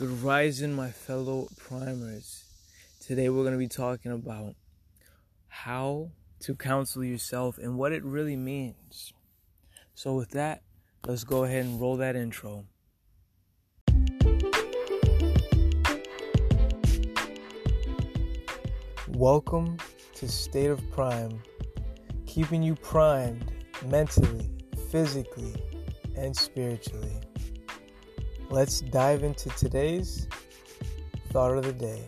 Good rising, my fellow primers. Today we're going to be talking about how to counsel yourself and what it really means. So, with that, let's go ahead and roll that intro. Welcome to State of Prime, keeping you primed mentally, physically, and spiritually. Let's dive into today's thought of the day.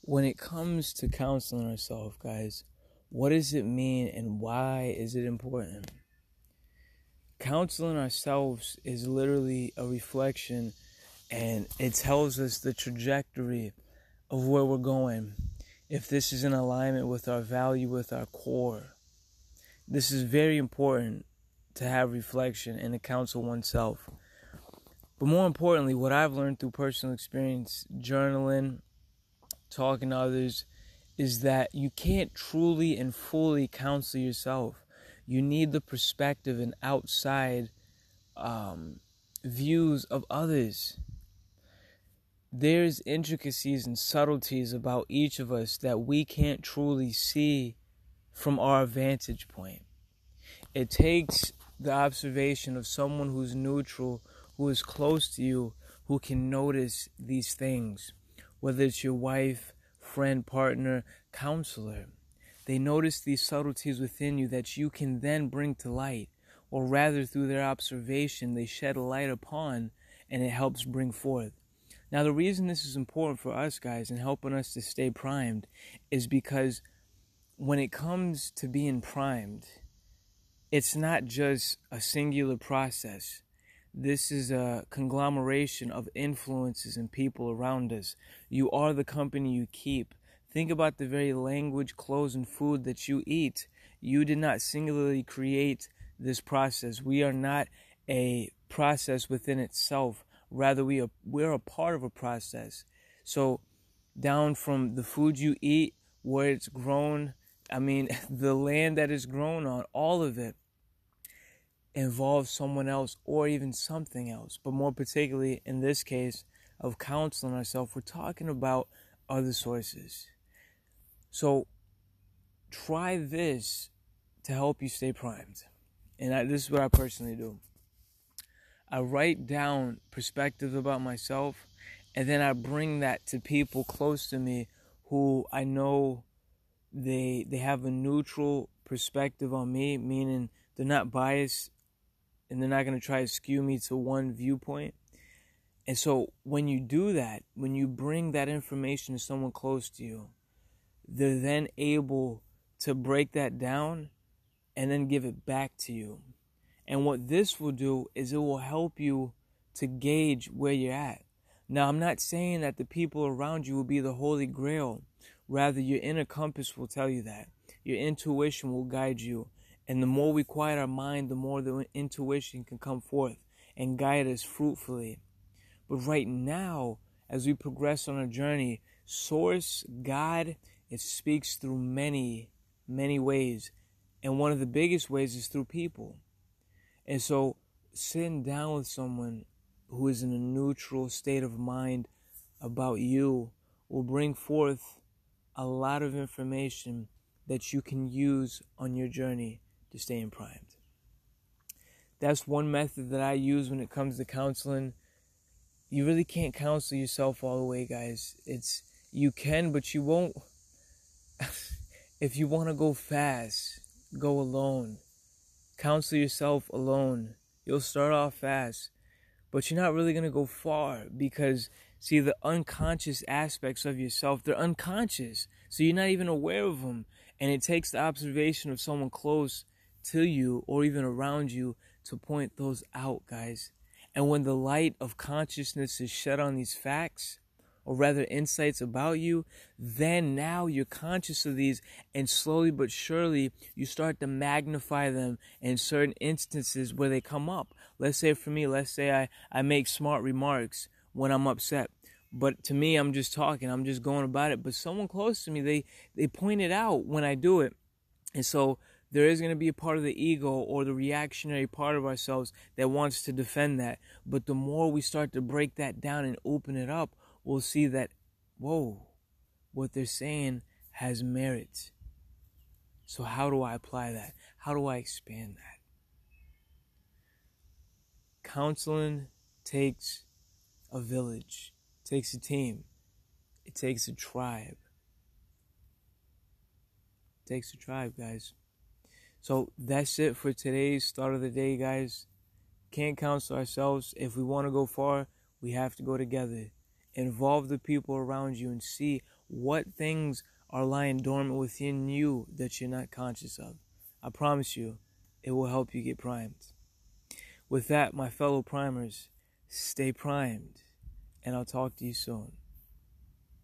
When it comes to counseling ourselves, guys, what does it mean and why is it important? Counseling ourselves is literally a reflection and it tells us the trajectory of where we're going. If this is in alignment with our value, with our core, this is very important to have reflection and to counsel oneself. But more importantly, what I've learned through personal experience, journaling, talking to others, is that you can't truly and fully counsel yourself. You need the perspective and outside um, views of others there's intricacies and subtleties about each of us that we can't truly see from our vantage point. It takes the observation of someone who's neutral, who is close to you, who can notice these things, whether it's your wife, friend, partner, counselor. They notice these subtleties within you that you can then bring to light, or rather, through their observation, they shed a light upon and it helps bring forth. Now, the reason this is important for us guys and helping us to stay primed is because when it comes to being primed, it's not just a singular process. This is a conglomeration of influences and people around us. You are the company you keep. Think about the very language, clothes, and food that you eat. You did not singularly create this process. We are not a process within itself. Rather, we are we're a part of a process. So, down from the food you eat, where it's grown, I mean, the land that it's grown on, all of it involves someone else or even something else. But more particularly in this case of counseling ourselves, we're talking about other sources. So, try this to help you stay primed. And I, this is what I personally do. I write down perspectives about myself and then I bring that to people close to me who I know they they have a neutral perspective on me, meaning they're not biased and they're not going to try to skew me to one viewpoint. And so when you do that, when you bring that information to someone close to you, they're then able to break that down and then give it back to you. And what this will do is it will help you to gauge where you're at. Now, I'm not saying that the people around you will be the holy grail. Rather, your inner compass will tell you that. Your intuition will guide you. And the more we quiet our mind, the more the intuition can come forth and guide us fruitfully. But right now, as we progress on our journey, Source, God, it speaks through many, many ways. And one of the biggest ways is through people. And so sitting down with someone who is in a neutral state of mind about you will bring forth a lot of information that you can use on your journey to stay primed. That's one method that I use when it comes to counseling. You really can't counsel yourself all the way, guys. It's you can, but you won't. if you want to go fast, go alone counsel yourself alone. You'll start off fast, but you're not really going to go far because, see, the unconscious aspects of yourself, they're unconscious. So you're not even aware of them. And it takes the observation of someone close to you or even around you to point those out, guys. And when the light of consciousness is shed on these facts, or rather insights about you, then now you're conscious of these and slowly but surely you start to magnify them in certain instances where they come up. Let's say for me, let's say I, I make smart remarks when I'm upset. but to me i'm just talking i'm just going about it but someone close to me they they point it out when i do it and so there is going to be a part of the ego or the reactionary part of ourselves that wants to defend that but the more we start to break that down and open it up we'll see that whoa what they're saying has merit so how do i apply that how do i expand that counseling takes a village takes a team. It takes a tribe. It takes a tribe, guys. So that's it for today's start of the day, guys. Can't counsel ourselves. If we want to go far, we have to go together. Involve the people around you and see what things are lying dormant within you that you're not conscious of. I promise you, it will help you get primed. With that, my fellow primers, stay primed and I'll talk to you soon.